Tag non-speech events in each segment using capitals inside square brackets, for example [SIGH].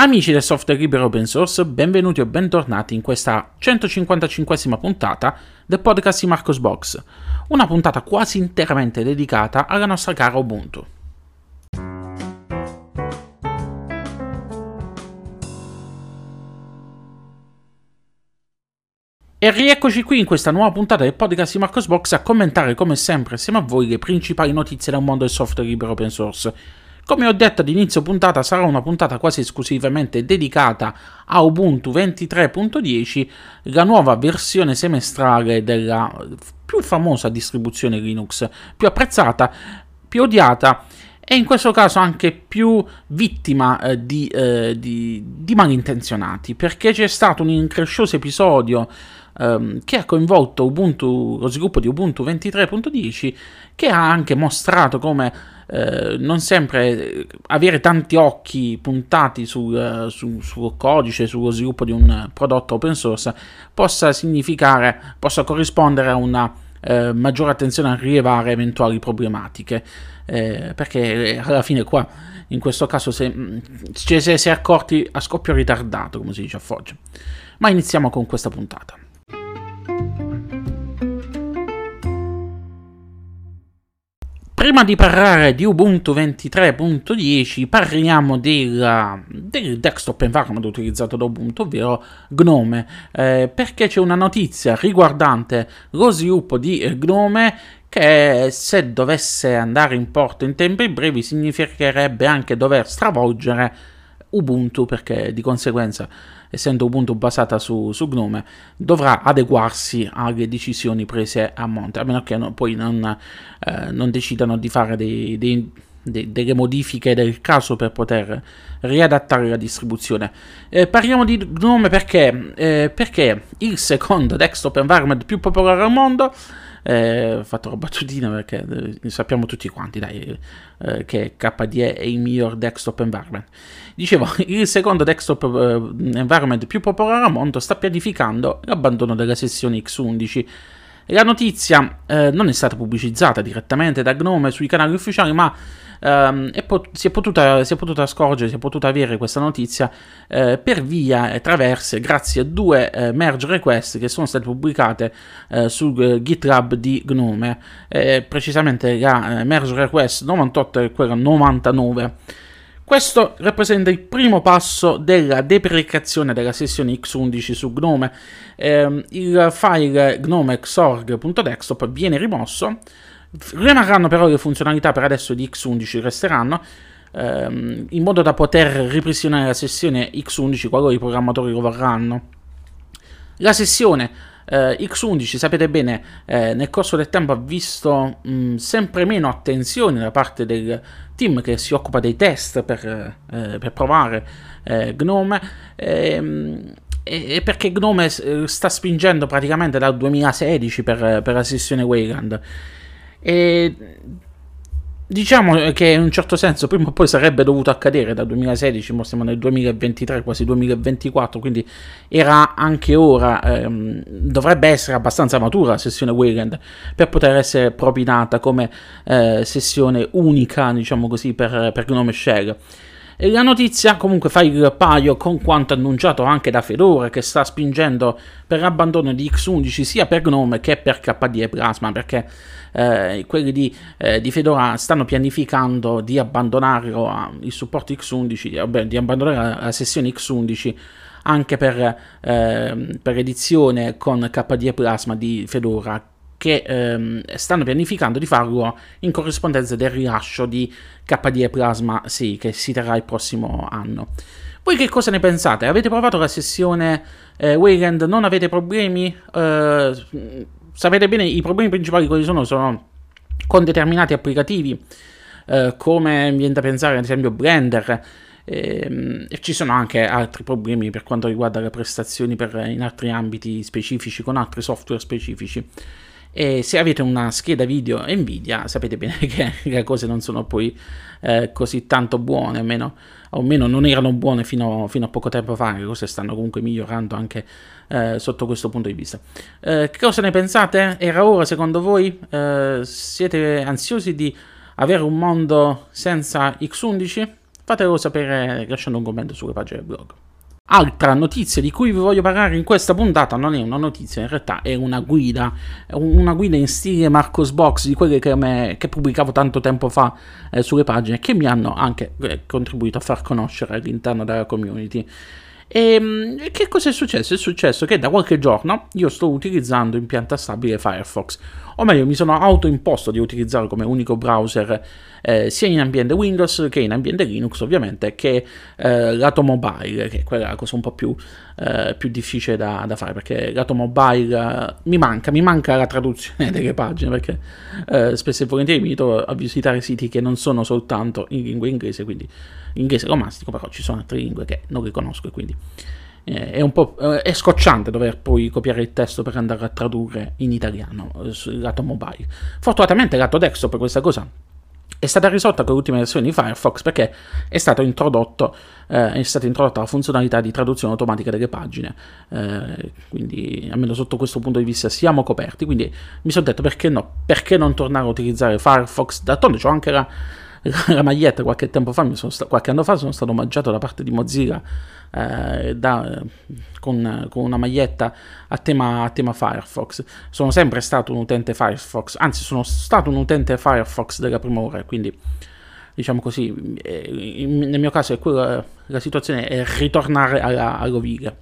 Amici del software libero open source, benvenuti o bentornati in questa 155esima puntata del podcast di Marcos Box, una puntata quasi interamente dedicata alla nostra cara Ubuntu. E rieccoci qui in questa nuova puntata del podcast di Marcos Box a commentare come sempre assieme a voi le principali notizie del mondo del software libero open source come ho detto ad inizio puntata, sarà una puntata quasi esclusivamente dedicata a Ubuntu 23.10, la nuova versione semestrale della più famosa distribuzione Linux, più apprezzata, più odiata e in questo caso anche più vittima eh, di, eh, di, di malintenzionati, perché c'è stato un increscioso episodio ehm, che ha coinvolto Ubuntu, lo sviluppo di Ubuntu 23.10, che ha anche mostrato come eh, non sempre avere tanti occhi puntati sul, sul, sul, codice, sullo sviluppo di un prodotto open source possa significare, possa corrispondere a una eh, maggiore attenzione a rilevare eventuali problematiche. Eh, perché alla fine qua, in questo caso, se, ci si è accorti a scoppio ritardato, come si dice a Foggia. Ma iniziamo con questa puntata. Prima di parlare di Ubuntu 23.10 parliamo del, del, desktop environment utilizzato da Ubuntu, ovvero Gnome, eh, perché c'è una notizia riguardante lo sviluppo di Gnome che se dovesse andare in porto in tempi brevi significherebbe anche dover stravolgere Ubuntu perché di conseguenza essendo Ubuntu basata su, su, Gnome, dovrà adeguarsi alle decisioni prese a monte, a meno che no, poi non, eh, non, decidano di fare dei, dei, dei, delle modifiche del caso per poter riadattare la distribuzione. Eh, parliamo di Gnome perché, eh, perché il secondo desktop environment più popolare al mondo eh, ho fatto una battutina perché eh, sappiamo tutti quanti dai, eh, che KDE è il miglior desktop environment. Dicevo, [LAUGHS] il secondo desktop eh, environment più popolare al mondo sta pianificando l'abbandono della sessione X11. La notizia eh, non è stata pubblicizzata direttamente da Gnome sui canali ufficiali, ma ehm, è pot- si, è potuta, si, è potuta, scorgere, si è potuta avere questa notizia eh, per via e traverse grazie a due eh, merge request che sono state pubblicate eh, sul eh, GitLab di Gnome, eh, precisamente la merge request 98 e quella 99. Questo rappresenta il primo passo della deprecazione della sessione x11 su Gnome. Eh, il file gnome.xorg.desktop viene rimosso Rimarranno però le funzionalità per adesso di X11, resteranno, ehm, in modo da poter ripristinare la sessione X11 qualora i programmatori lo vorranno. La sessione eh, X11, sapete bene, eh, nel corso del tempo ha visto mh, sempre meno attenzione da parte del team che si occupa dei test per, eh, per provare eh, Gnome. Ehm, e perché Gnome eh, sta spingendo praticamente dal 2016 per, per la sessione Wayland e diciamo che in un certo senso prima o poi sarebbe dovuto accadere dal 2016, ma siamo nel 2023, quasi 2024, quindi era anche ora, ehm, dovrebbe essere abbastanza matura la sessione Wayland per poter essere propinata come eh, sessione unica, diciamo così, per, per Gnome Shell. La notizia comunque fa il paio con quanto annunciato anche da Fedora che sta spingendo per l'abbandono di X11 sia per Gnome che per KDE Plasma perché eh, quelli di, eh, di, Fedora stanno pianificando di abbandonare il supporto X11, vabbè, di abbandonare la, la sessione X11 anche per, eh, per edizione con KDE Plasma di Fedora che ehm, stanno pianificando di farlo in corrispondenza del rilascio di KDE Plasma 6 che si terrà il prossimo anno. Voi che cosa ne pensate? Avete provato la sessione eh, Wayland? Non avete problemi? Eh, sapete bene i problemi principali quali sono? Sono con determinati applicativi, eh, come viene da pensare ad esempio Blender, ehm, e ci sono anche altri problemi per quanto riguarda le prestazioni per, in altri ambiti specifici, con altri software specifici. E se avete una scheda video Nvidia sapete bene [LAUGHS] che le cose non sono poi eh, così tanto buone, almeno, o almeno non erano buone fino, fino, a poco tempo fa, le cose stanno comunque migliorando anche eh, sotto questo punto di vista. Eh, che cosa ne pensate? Era ora secondo voi? Eh, siete ansiosi di avere un mondo senza X11? fatelo sapere lasciando un commento sulle pagine del blog. Altra notizia di cui vi voglio parlare in questa puntata non è una notizia, in realtà è una guida, una guida in stile Marcos Box di quelle che, me, che pubblicavo tanto tempo fa eh, sulle pagine che mi hanno anche eh, contribuito a far conoscere all'interno della community. E ehm, che cosa è successo? È successo che da qualche giorno io sto utilizzando in pianta stabile Firefox, o meglio mi sono autoimposto di utilizzare come unico browser eh, sia in ambiente Windows che in ambiente Linux ovviamente, che eh, lato mobile, che è quella cosa un po' più, eh, più difficile da, da, fare, perché lato mobile eh, mi manca, mi manca la traduzione [LAUGHS] delle pagine, perché eh, spesso e volentieri mi trovo a visitare siti che non sono soltanto in lingua inglese, quindi inglese romastico, però ci sono altre lingue che non riconosco e quindi eh, è un po' eh, è scocciante dover poi copiare il testo per andare a tradurre in italiano eh, sul lato mobile. Fortunatamente il lato desktop questa cosa è stata risolta con l'ultima versione di Firefox perché è, stato introdotto, eh, è stata introdotta la funzionalità di traduzione automatica delle pagine, eh, quindi almeno sotto questo punto di vista siamo coperti, quindi mi sono detto perché no, perché non tornare a utilizzare Firefox, d'altronde c'ho anche la [LAUGHS] la maglietta qualche tempo fa, sta- qualche anno fa sono stato omaggiato da parte di Mozilla eh, da, con, con, una maglietta a tema, a tema, Firefox. Sono sempre stato un utente Firefox, anzi sono stato un utente Firefox della prima ora, quindi diciamo così, eh, nel mio caso è quella, la situazione è ritornare alla, all'Oviga.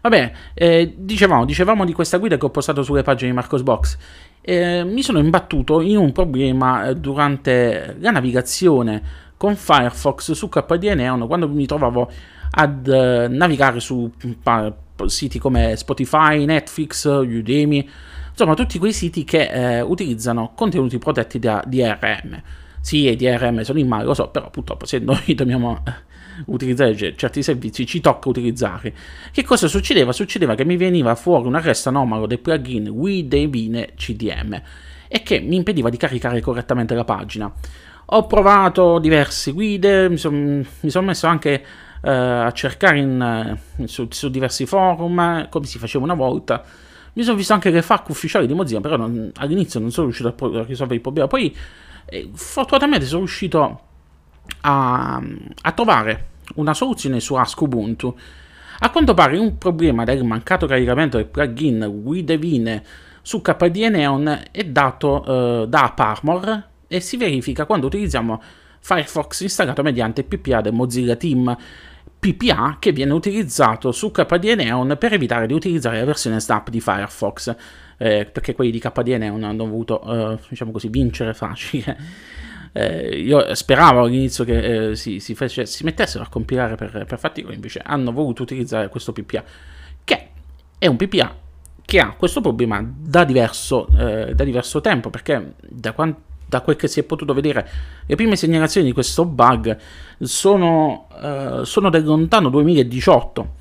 Va bene, eh, dicevamo, dicevamo di questa guida che ho postato sulle pagine di Marcos Box eh, mi sono imbattuto in un problema eh, durante la navigazione con Firefox su KDE Neon quando mi trovavo ad uh, navigare su pa, siti come Spotify, Netflix, Udemy, insomma tutti quei siti che eh, utilizzano contenuti protetti da DRM. Sì, i DRM sono in male, lo so, però purtroppo se noi [LAUGHS] dobbiamo utilizzare certi servizi, ci tocca utilizzare. Che cosa succedeva? Succedeva che mi veniva fuori un arresto anomalo del plugin WeDevine CDM e che mi impediva di caricare correttamente la pagina. Ho provato diverse guide, mi sono son messo anche uh, a cercare in, uh, su, su, diversi forum come si faceva una volta. Mi sono visto anche le FAQ ufficiali di Mozilla, però non, all'inizio non sono riuscito a, a risolvere il problema. Poi, eh, fortunatamente, sono riuscito a, a trovare una soluzione su Ask Ubuntu. A quanto pare un problema del mancato caricamento del plugin WeDevine su KDE Neon è dato uh, da Parmor e si verifica quando utilizziamo Firefox installato mediante PPA del Mozilla Team. PPA che viene utilizzato su KDE Neon per evitare di utilizzare la versione snap di Firefox, eh, perché quelli di KDE Neon hanno voluto, uh, diciamo così, vincere facile eh, io speravo all'inizio che eh, si, si, fece, si, mettessero a compilare per, per fatica, invece hanno voluto utilizzare questo PPA, che è un PPA che ha questo problema da diverso, eh, da diverso tempo, perché da, quant, da, quel che si è potuto vedere, le prime segnalazioni di questo bug sono, eh, sono del lontano 2018.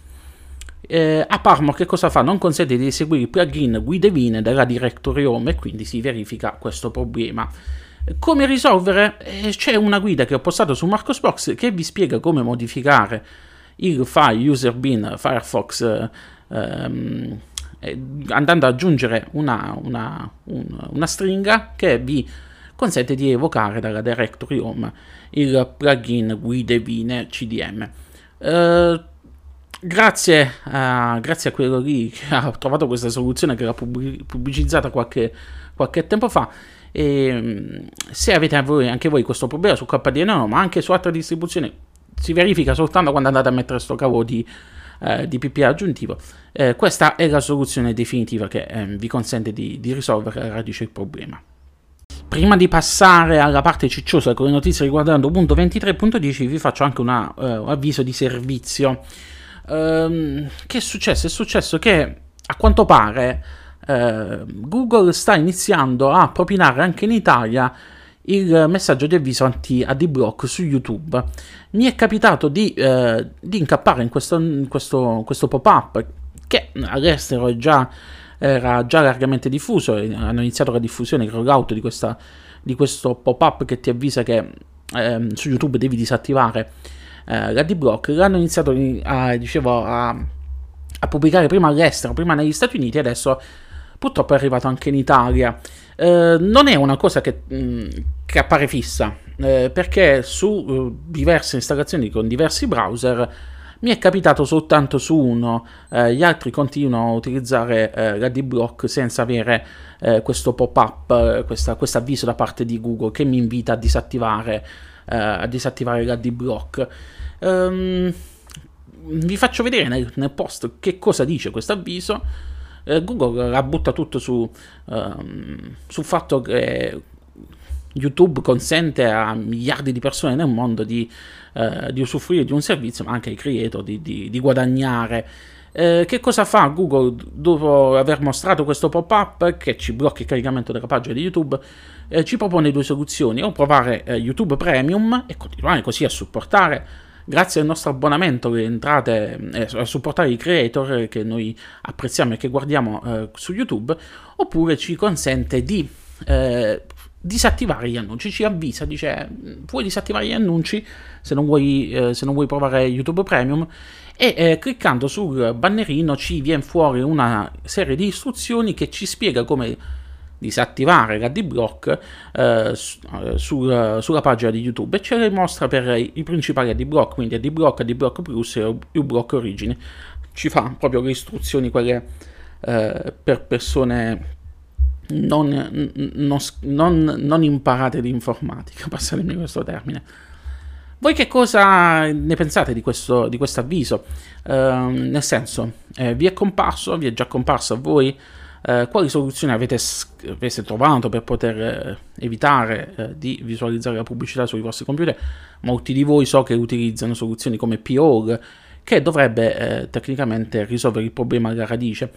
Eh, a Parmo che cosa fa? Non consente di eseguire il plugin Guidevine dalla directory home e quindi si verifica questo problema. Come risolvere? Eh, c'è una guida che ho postato su Marcosbox che vi spiega come modificare il file userbin Firefox eh, ehm, andando ad aggiungere una, una, una, una, stringa che vi consente di evocare dalla directory home il plugin guidevine CDM. Eh, grazie, a, grazie a quello lì che ha trovato questa soluzione che era pubblicizzata qualche, qualche tempo fa e mm, se avete anche voi questo problema su KDE ma anche su altre distribuzioni, si verifica soltanto quando andate a mettere sto cavo di, eh, di PPA aggiuntivo. Eh, questa è la soluzione definitiva che eh, vi consente di, di risolvere alla radice il problema. Prima di passare alla parte cicciosa con le notizie riguardando punto 23.10 vi faccio anche un uh, avviso di servizio. Um, che è successo? È successo che a quanto pare eh, Google sta iniziando a propinare anche in Italia il messaggio di avviso anti-adblock su YouTube. Mi è capitato di, eh, di incappare in questo, in questo, questo pop-up che all'estero già, era già largamente diffuso, hanno iniziato la diffusione, il rollout di, questa, di questo pop-up che ti avvisa che eh, su YouTube devi disattivare eh, l'adblock, l'hanno iniziato a, dicevo, a, a pubblicare prima all'estero, prima negli Stati Uniti, adesso purtroppo è arrivato anche in Italia. eh, non è una cosa che, mh, mm, che appare fissa, eh, perché su uh, diverse installazioni con diversi browser mi è capitato soltanto su uno, eh, gli altri continuano a utilizzare eh, l'AD-Block senza avere eh, questo pop-up, questo avviso da parte di Google che mi invita a disattivare, a disattivare l'AD-Block. Um, vi faccio vedere nel, nel post che cosa dice questo avviso. Eh, Google la butta tutto su, um, sul fatto che YouTube consente a miliardi di persone nel mondo di, uh, di usufruire di un servizio, ma anche ai creator di, di, di guadagnare. Eh, che cosa fa Google dopo aver mostrato questo pop-up che ci blocca il caricamento della pagina di YouTube? Eh, ci propone due soluzioni: o provare eh, YouTube Premium e continuare così a supportare grazie al nostro abbonamento le entrate eh, a supportare i creator che noi apprezziamo e che guardiamo eh, su YouTube, oppure ci consente di eh, disattivare gli annunci, ci avvisa, dice puoi disattivare gli annunci? Se non vuoi, eh, se non vuoi provare YouTube Premium. E eh, cliccando sul bannerino ci viene fuori una serie di istruzioni che ci spiega come disattivare l'AD-Block eh, su, sulla pagina di YouTube e ce le mostra per i principali AD-Block, quindi AD-Block, AD-Block Plus e U-Block Origini. Ci fa proprio le istruzioni quelle eh, per persone non, non, non, non imparate di informatica, [LAUGHS] passatemi questo termine. Voi che cosa ne pensate di questo, di questo avviso? Uh, nel senso, eh, vi è comparso, vi è già comparso a voi? Uh, quali soluzioni avete, avete, trovato per poter eh, evitare eh, di visualizzare la pubblicità sui vostri computer? Molti di voi so che utilizzano soluzioni come POG, che dovrebbe eh, tecnicamente risolvere il problema alla radice.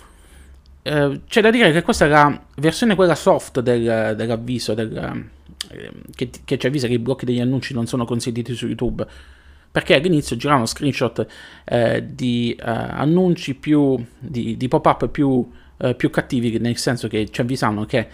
C'è da dire che questa è la versione quella soft del, dell'avviso del, che, che, ci avvisa che i blocchi degli annunci non sono consentiti su YouTube perché all'inizio giravano screenshot eh, di eh, annunci più di, di pop-up più, eh, più, cattivi nel senso che ci avvisavano che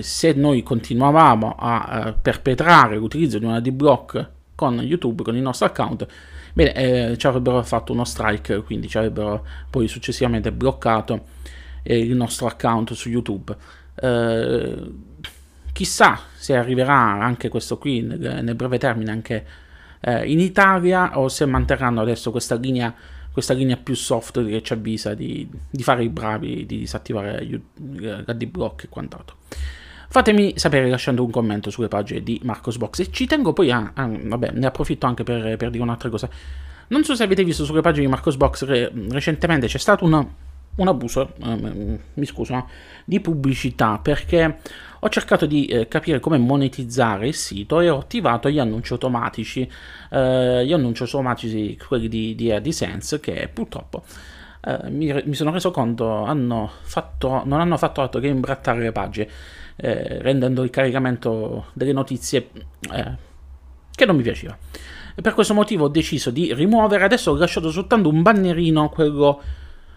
se noi continuavamo a perpetrare l'utilizzo di una D-Block con YouTube, con il nostro account, bene, ci avrebbero fatto uno strike, quindi ci avrebbero poi successivamente bloccato il nostro account su YouTube. Eh, chissà se arriverà anche questo qui nel, nel breve termine anche eh, in Italia o se manterranno adesso questa linea, questa linea più soft che ci avvisa di, di fare i bravi, di disattivare l'AD-Block e quant'altro. Fatemi sapere lasciando un commento sulle pagine di Marcosbox e ci tengo poi a, a vabbè, ne approfitto anche per, per dire un'altra cosa. Non so se avete visto sulle pagine di Marcosbox re, recentemente c'è stato un un abuso, eh, mi scuso, di pubblicità perché ho cercato di eh, capire come monetizzare il sito e ho attivato gli annunci automatici, eh, gli annunci automatici, quelli di, di AdSense, che purtroppo eh, mi, mi, sono reso conto hanno fatto, non hanno fatto altro che imbrattare le pagine, eh, rendendo il caricamento delle notizie eh, che non mi piaceva. E per questo motivo ho deciso di rimuovere, adesso ho lasciato soltanto un bannerino, quello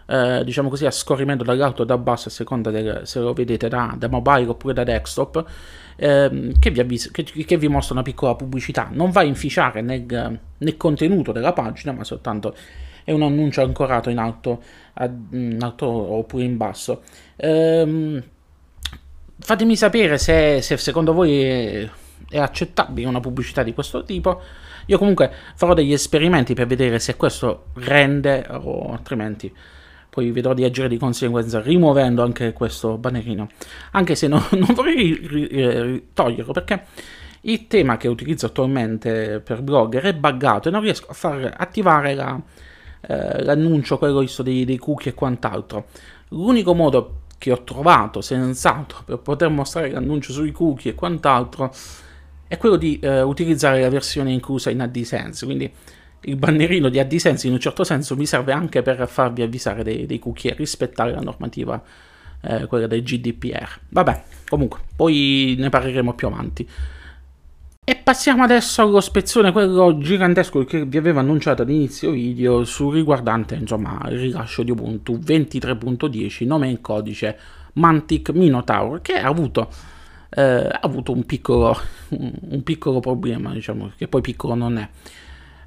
eh, diciamo così, a scorrimento dall'alto o da basso a seconda del, se lo vedete da, da mobile oppure da desktop, ehm, che, vi avvisa, che, che, vi mostra una piccola pubblicità. Non va a inficiare nel, nel, contenuto della pagina, ma soltanto è un annuncio ancorato in alto, in alto oppure in basso. Ehm, fatemi sapere se, se secondo voi è, è accettabile una pubblicità di questo tipo. Io comunque farò degli esperimenti per vedere se questo rende o altrimenti poi vedrò di agire di conseguenza rimuovendo anche questo bannerino, anche se no, [LAUGHS] non vorrei toglierlo perché il tema che utilizzo attualmente per Blogger è buggato e non riesco a far attivare la, eh, l'annuncio, quello dei, dei cookie e quant'altro. L'unico modo che ho trovato sensato per poter mostrare l'annuncio sui cookie e quant'altro è quello di eh, utilizzare la versione inclusa in AdSense, quindi il bannerino di AdSense in un certo senso mi serve anche per farvi avvisare dei, dei cookie e rispettare la normativa, eh, quella del GDPR. Vabbè, comunque, poi ne parleremo più avanti. E passiamo adesso allo spezzone, quello gigantesco che vi avevo annunciato all'inizio video su riguardante insomma il rilascio di Ubuntu 23.10, nome in codice Mantic Minotaur, che ha avuto, eh, ha avuto un, piccolo, un piccolo problema, diciamo, che poi piccolo non è.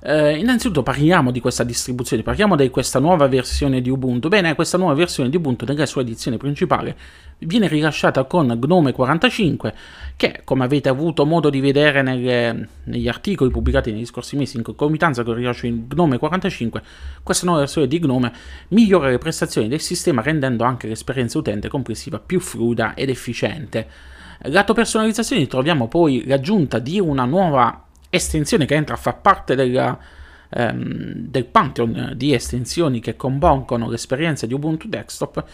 Eh, innanzitutto parliamo di questa distribuzione, parliamo di questa nuova versione di Ubuntu. Bene, questa nuova versione di Ubuntu nella sua edizione principale viene rilasciata con Gnome 45, che come avete avuto modo di vedere nelle, negli articoli pubblicati negli scorsi mesi in concomitanza con il rilascio di Gnome 45, questa nuova versione di Gnome migliora le prestazioni del sistema rendendo anche l'esperienza utente complessiva più fluida ed efficiente. Lato personalizzazione troviamo poi l'aggiunta di una nuova estensione che entra a far parte della, ehm, del pantheon di estensioni che compongono l'esperienza di Ubuntu Desktop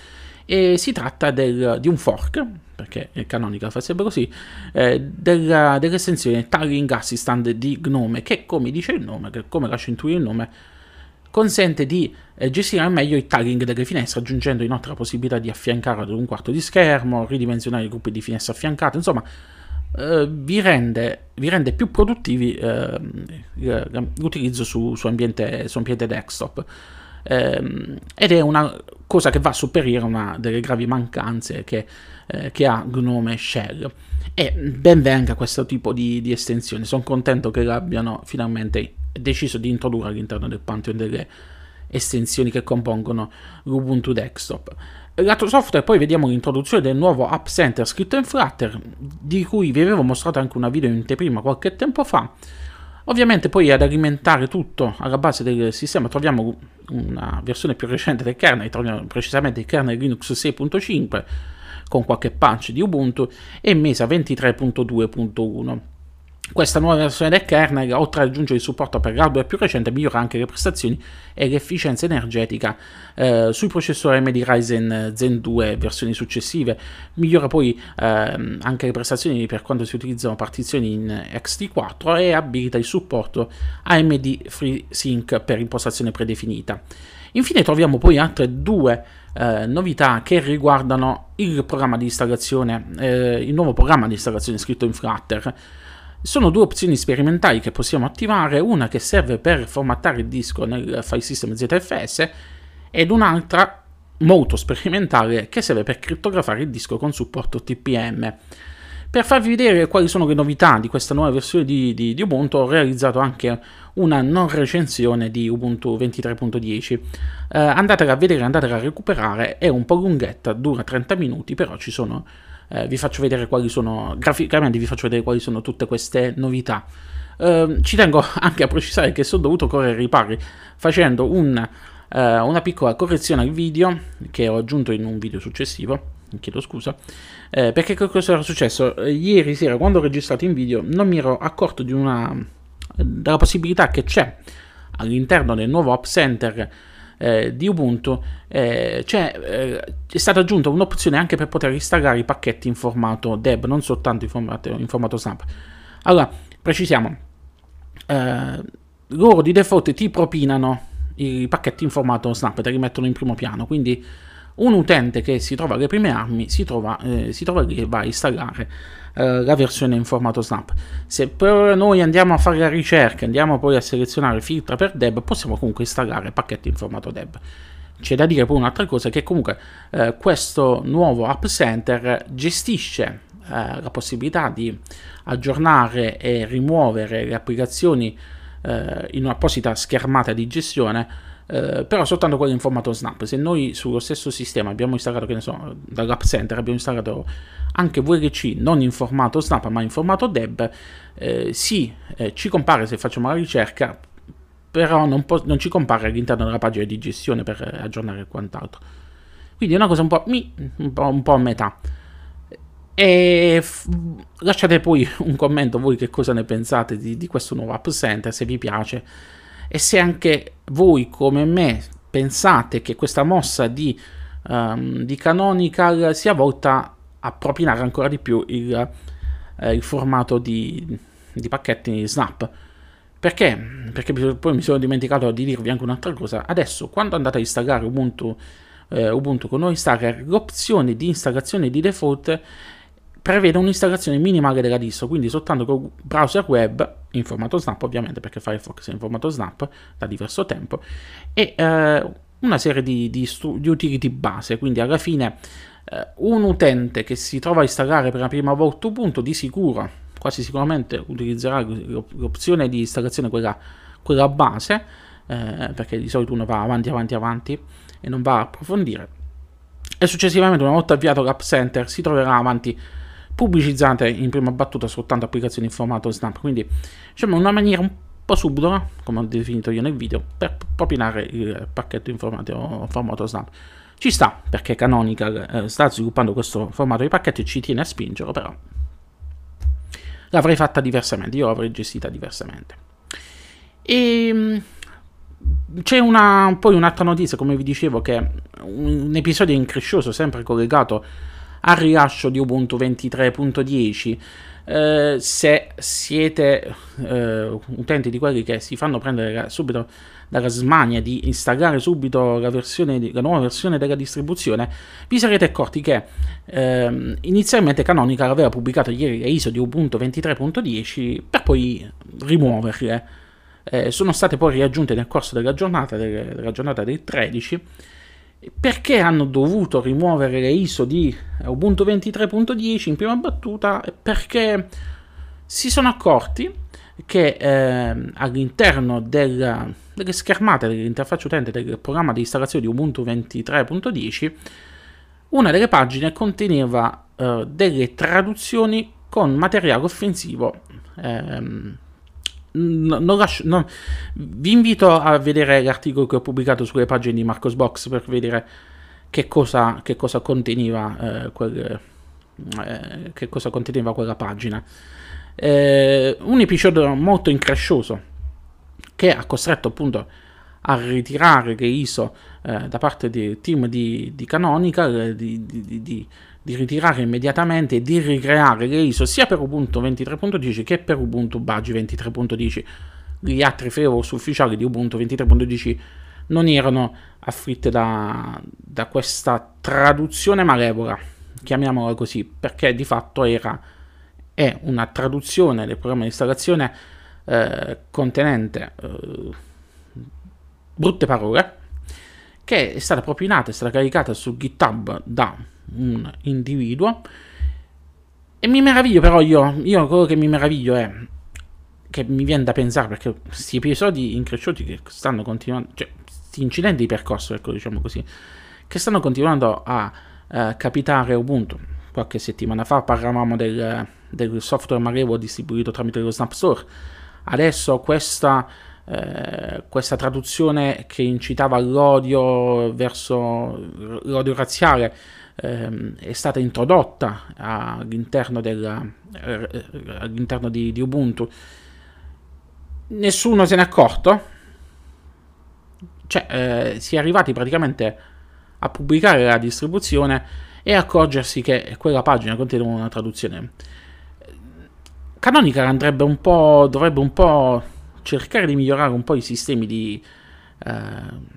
e si tratta del, di un fork, perché è Canonical farebbe così, eh, della, dell'estensione Tiling Assistant di Gnome, che come dice il nome, che come lascia intuire il nome, consente di eh, gestire al meglio il tagging delle finestre, aggiungendo inoltre la possibilità di affiancare ad un quarto di schermo, ridimensionare i gruppi di finestre affiancate, insomma eh, vi, rende, vi, rende, più produttivi eh, l'utilizzo su, su, ambiente, su, ambiente, desktop. Eh, ed è una cosa che va a superare una delle gravi mancanze che, eh, che ha Gnome Shell. E ben venga questo tipo di, di estensione, sono contento che l'abbiano finalmente deciso di introdurre all'interno del Pantheon delle estensioni che compongono l'Ubuntu Desktop. Lato software poi vediamo l'introduzione del nuovo App Center scritto in Flutter, di cui vi avevo mostrato anche una video in anteprima qualche tempo fa. Ovviamente poi ad alimentare tutto alla base del sistema troviamo una versione più recente del kernel, troviamo precisamente il kernel Linux 6.5 con qualche patch di Ubuntu e Mesa 23.2.1. Questa nuova versione del kernel, oltre ad aggiungere il supporto per l'hardware più recente, migliora anche le prestazioni e l'efficienza energetica eh, sui processori AMD Ryzen Zen 2 versioni successive, migliora poi eh, anche le prestazioni per quando si utilizzano partizioni in XT4 e abilita il supporto AMD FreeSync per impostazione predefinita. Infine troviamo poi altre due eh, novità che riguardano il programma di installazione, eh, il nuovo programma di installazione scritto in Flutter sono due opzioni sperimentali che possiamo attivare, una che serve per formattare il disco nel file system ZFS ed un'altra molto sperimentale che serve per crittografare il disco con supporto TPM. Per farvi vedere quali sono le novità di questa nuova versione di, di, di Ubuntu ho realizzato anche una non recensione di Ubuntu 23.10. Eh, andatela a vedere, andatela a recuperare, è un po' lunghetta, dura 30 minuti, però ci sono eh, vi faccio vedere quali sono, graficamente vi faccio vedere quali sono tutte queste novità. Eh, ci tengo [LAUGHS] anche a precisare che sono dovuto correre ai ripari facendo un, eh, una piccola correzione al video che ho aggiunto in un video successivo. Chiedo scusa, eh, perché cosa era successo? Ieri sera, quando ho registrato in video, non mi ero accorto una, della possibilità che c'è all'interno del nuovo App Center eh, di Ubuntu eh, eh, è stata aggiunta un'opzione anche per poter installare i pacchetti in formato DEB, non soltanto in formato, in formato Snap. Allora, precisiamo, eh, loro di default ti propinano i pacchetti in formato Snap, te li mettono in primo piano, quindi un utente che si trova alle prime armi si trova, eh, si trova lì e va a installare eh, la versione in formato snap. Se però noi andiamo a fare la ricerca, andiamo poi a selezionare filtra per deb, possiamo comunque installare pacchetti in formato deb. C'è da dire poi un'altra cosa che comunque eh, questo nuovo App Center gestisce eh, la possibilità di aggiornare e rimuovere le applicazioni eh, in un'apposita schermata di gestione eh, però soltanto quello in formato snap. Se noi sullo stesso sistema abbiamo installato, che ne so, dall'app center abbiamo installato anche VLC non in formato snap ma in formato deb, eh, sì, eh, ci compare se facciamo la ricerca, però non, po- non, ci compare all'interno della pagina di gestione per aggiornare quant'altro. Quindi è una cosa un po', mi, un po', un po a metà. E f- lasciate poi un commento voi che cosa ne pensate di, di questo nuovo app center, se vi piace e se anche voi come me pensate che questa mossa di, um, di Canonical sia volta a propinare ancora di più il, eh, il formato di, di pacchetti Snap. Perché? Perché poi mi sono dimenticato di dirvi anche un'altra cosa. Adesso, quando andate a installare Ubuntu, eh, Ubuntu con Installer, l'opzione di installazione di default prevede un'installazione minimale della distro, quindi soltanto con browser web, in formato snap ovviamente, perché Firefox è in formato snap da diverso tempo, e eh, una serie di, di, di, utility base, quindi alla fine eh, un utente che si trova a installare per la prima volta Ubuntu di sicuro, quasi sicuramente utilizzerà l'opzione di installazione quella quella base, eh, perché di solito uno va avanti, avanti, avanti e non va a approfondire. E successivamente, una volta avviato l'App Center, si troverà avanti pubblicizzate in prima battuta soltanto applicazioni in formato Snap. Quindi, diciamo, una maniera un po' subdola, come ho definito io nel video, per propinare il pacchetto in formato, formato Snap. Ci sta, perché Canonical eh, sta sviluppando questo formato di pacchetto e ci tiene a spingerlo, però l'avrei fatta diversamente, io l'avrei gestita diversamente. E ehm, c'è una, poi un'altra notizia, come vi dicevo, che un episodio increscioso, sempre collegato al rilascio di Ubuntu 23.10. Eh, se siete eh, utenti di quelli che si fanno prendere subito dalla smania di installare subito la, di, la, nuova versione della distribuzione, vi sarete accorti che eh, inizialmente Canonical aveva pubblicato ieri le ISO di Ubuntu 23.10 per poi rimuoverle. Eh, sono state poi riaggiunte nel corso della giornata, della giornata del 13 perché hanno dovuto rimuovere le ISO di Ubuntu 23.10 in prima battuta? Perché si sono accorti che eh, all'interno della, delle schermate dell'interfaccia utente del programma di installazione di Ubuntu 23.10 una delle pagine conteneva eh, delle traduzioni con materiale offensivo ehm, non, non lascio, non, vi invito a vedere l'articolo che ho pubblicato sulle pagine di Marcos Box per vedere che cosa, che cosa conteneva eh, quel, eh, che cosa conteneva quella pagina. Eh, un episodio molto increscioso che ha costretto appunto a ritirare le ISO eh, da parte del team di, di Canonical, eh, di, di, di ritirare immediatamente e di ricreare le ISO sia per Ubuntu 23.10 che per Ubuntu Budgie 23.10. Gli altri frameworks ufficiali di Ubuntu 23.10 non erano afflitte da, da questa traduzione malevola, chiamiamola così, perché di fatto era è una traduzione del programma di installazione eh, contenente eh, brutte parole che è stata propinata, è stata caricata su GitHub da un individuo. E mi meraviglio però io, io quello che mi meraviglio è che mi viene da pensare perché questi episodi incresciuti che stanno continuando, cioè questi incidenti di percorso, ecco diciamo così, che stanno continuando a uh, capitare Ubuntu. Qualche settimana fa parlavamo del, del software Marevo distribuito tramite lo Snap Store. Adesso questa, eh, questa traduzione che incitava all'odio verso l'odio razziale ehm, è stata introdotta all'interno, della, eh, all'interno di, di Ubuntu, nessuno se n'è accorto. Cioè, eh, si è arrivati praticamente a pubblicare la distribuzione e accorgersi che quella pagina contiene una traduzione. Canonical andrebbe un po', dovrebbe un po' cercare di migliorare un po' i sistemi di, eh,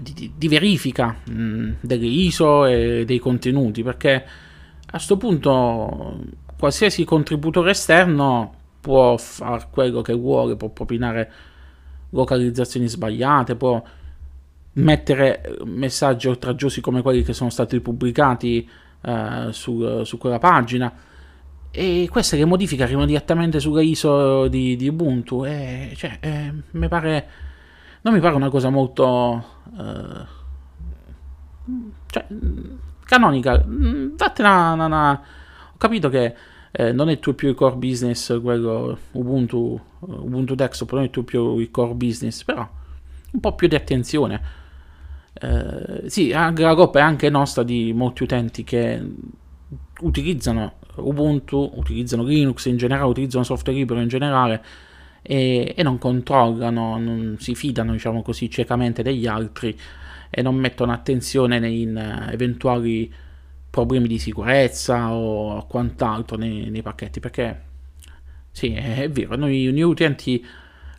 di, di verifica mh, delle ISO e dei contenuti, perché a questo punto qualsiasi contributore esterno può fare quello che vuole, può propinare localizzazioni sbagliate, può mettere messaggi oltraggiosi come quelli che sono stati pubblicati uh, su, su, quella pagina. E queste le modifica arrivano direttamente sulla ISO di, di Ubuntu e cioè, eh, mi pare non mi pare una cosa molto... Uh, cioè, canonica. Vattene una, una, Ho capito che eh, non è tuo più il core business quello Ubuntu, Ubuntu Desktop, non è tuo più il core business, però un po' più di attenzione. Eh, sì, la colpa è anche nostra di molti utenti che utilizzano Ubuntu, utilizzano Linux in generale, utilizzano software libero in generale e, e non controllano, non si fidano diciamo così ciecamente degli altri e non mettono attenzione in uh, eventuali problemi di sicurezza o quant'altro nei, nei pacchetti perché sì è, vero noi, noi utenti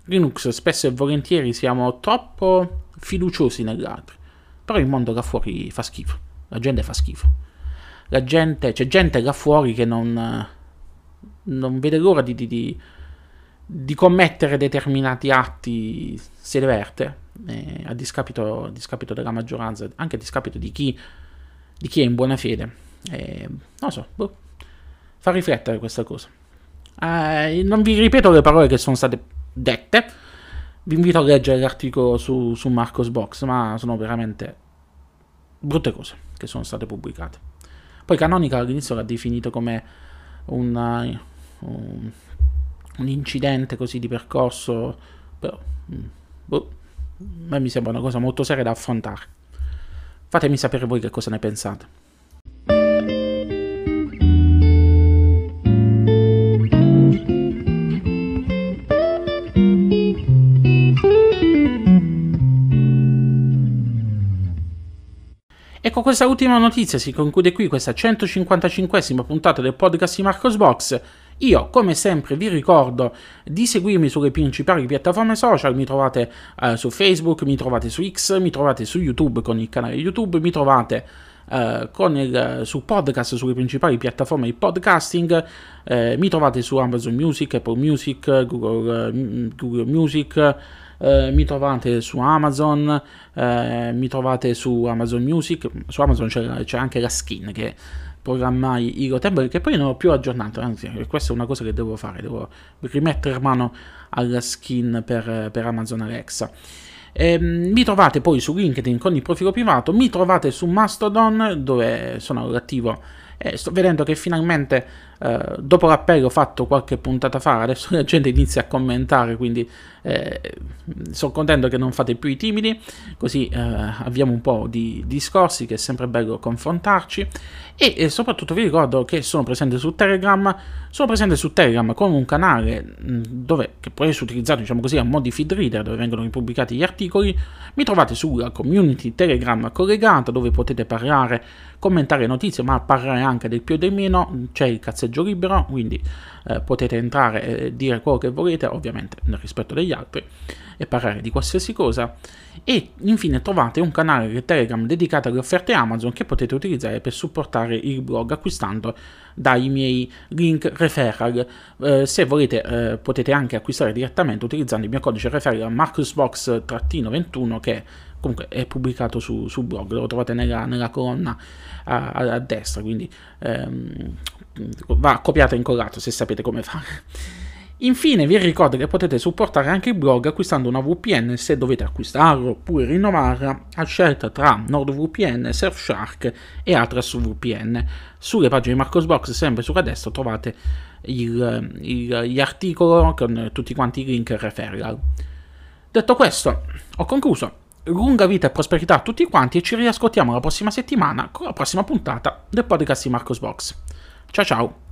Linux spesso e volentieri siamo troppo fiduciosi negli altri però il mondo là fuori fa schifo la gente fa schifo. La gente c'è gente là fuori che non, non vede l'ora di, di, di di commettere determinati atti se diverte, eh, a, discapito, a, discapito, della maggioranza, anche a discapito di chi, di chi è in buona fede. Eh, non so, boh, fa riflettere questa cosa. Eh, non vi ripeto le parole che sono state dette, vi invito a leggere l'articolo su, su Marcos Box, ma sono veramente brutte cose che sono state pubblicate. Poi Canonical all'inizio l'ha definito come una, un, un, incidente così di percorso, però mm, boh, a mi sembra una cosa molto seria da affrontare. Fatemi sapere voi che cosa ne pensate. E con questa ultima notizia si conclude qui questa 155esima puntata del podcast di Marcos Box. Io, come sempre, vi ricordo di seguirmi sulle principali piattaforme social, mi trovate uh, su Facebook, mi trovate su X, mi trovate su YouTube con il canale YouTube, mi trovate uh, con il, su podcast sulle principali piattaforme di podcasting, uh, mi trovate su Amazon Music, Apple Music, Google, Google Music, eh, mi trovate su Amazon, eh, mi trovate su Amazon Music, su Amazon c'è, c'è anche la skin che programmai i Gotember che poi non ho più aggiornato, anzi questa è una cosa che devo fare, devo rimettere mano alla skin per, per Amazon Alexa. Eh, mi trovate poi su LinkedIn con il profilo privato, mi trovate su Mastodon dove sono attivo e sto vedendo che finalmente eh, dopo l'appello fatto qualche puntata fa, adesso la gente inizia a commentare, quindi eh, sono contento che non fate più i timidi, così eh, avviamo un po' di discorsi che è sempre bello confrontarci. E, e, soprattutto vi ricordo che sono presente su Telegram, sono presente su Telegram con un canale mh, dove, che può essere utilizzato diciamo così a mo' di feed reader dove vengono ripubblicati gli articoli, mi trovate sulla community Telegram collegata dove potete parlare, commentare notizie ma parlare anche del più e del meno, c'è il cazzetto passaggio libero, quindi eh, potete entrare e dire quello che volete, ovviamente nel rispetto degli altri, e parlare di qualsiasi cosa. E infine trovate un canale Telegram dedicato alle offerte Amazon che potete utilizzare per supportare il blog acquistando dai miei link referral. Eh, se volete eh, potete anche acquistare direttamente utilizzando il mio codice referral marcusbox-21 che comunque è pubblicato su, sul blog, lo trovate nella, nella colonna a, a, a, destra, quindi ehm, va copiato e incollato se sapete come fare. Infine vi ricordo che potete supportare anche il blog acquistando una VPN se dovete acquistarlo oppure rinnovarla a scelta tra NordVPN, Surfshark e Atlas VPN. Sulle pagine di Marcosbox, sempre sulla destra, trovate il, il, gli articoli con tutti quanti i link referral. Detto questo, ho concluso. Lunga vita e prosperità a tutti quanti e ci riascoltiamo la prossima settimana con la prossima puntata del podcast di Marcosbox. Ciao ciao!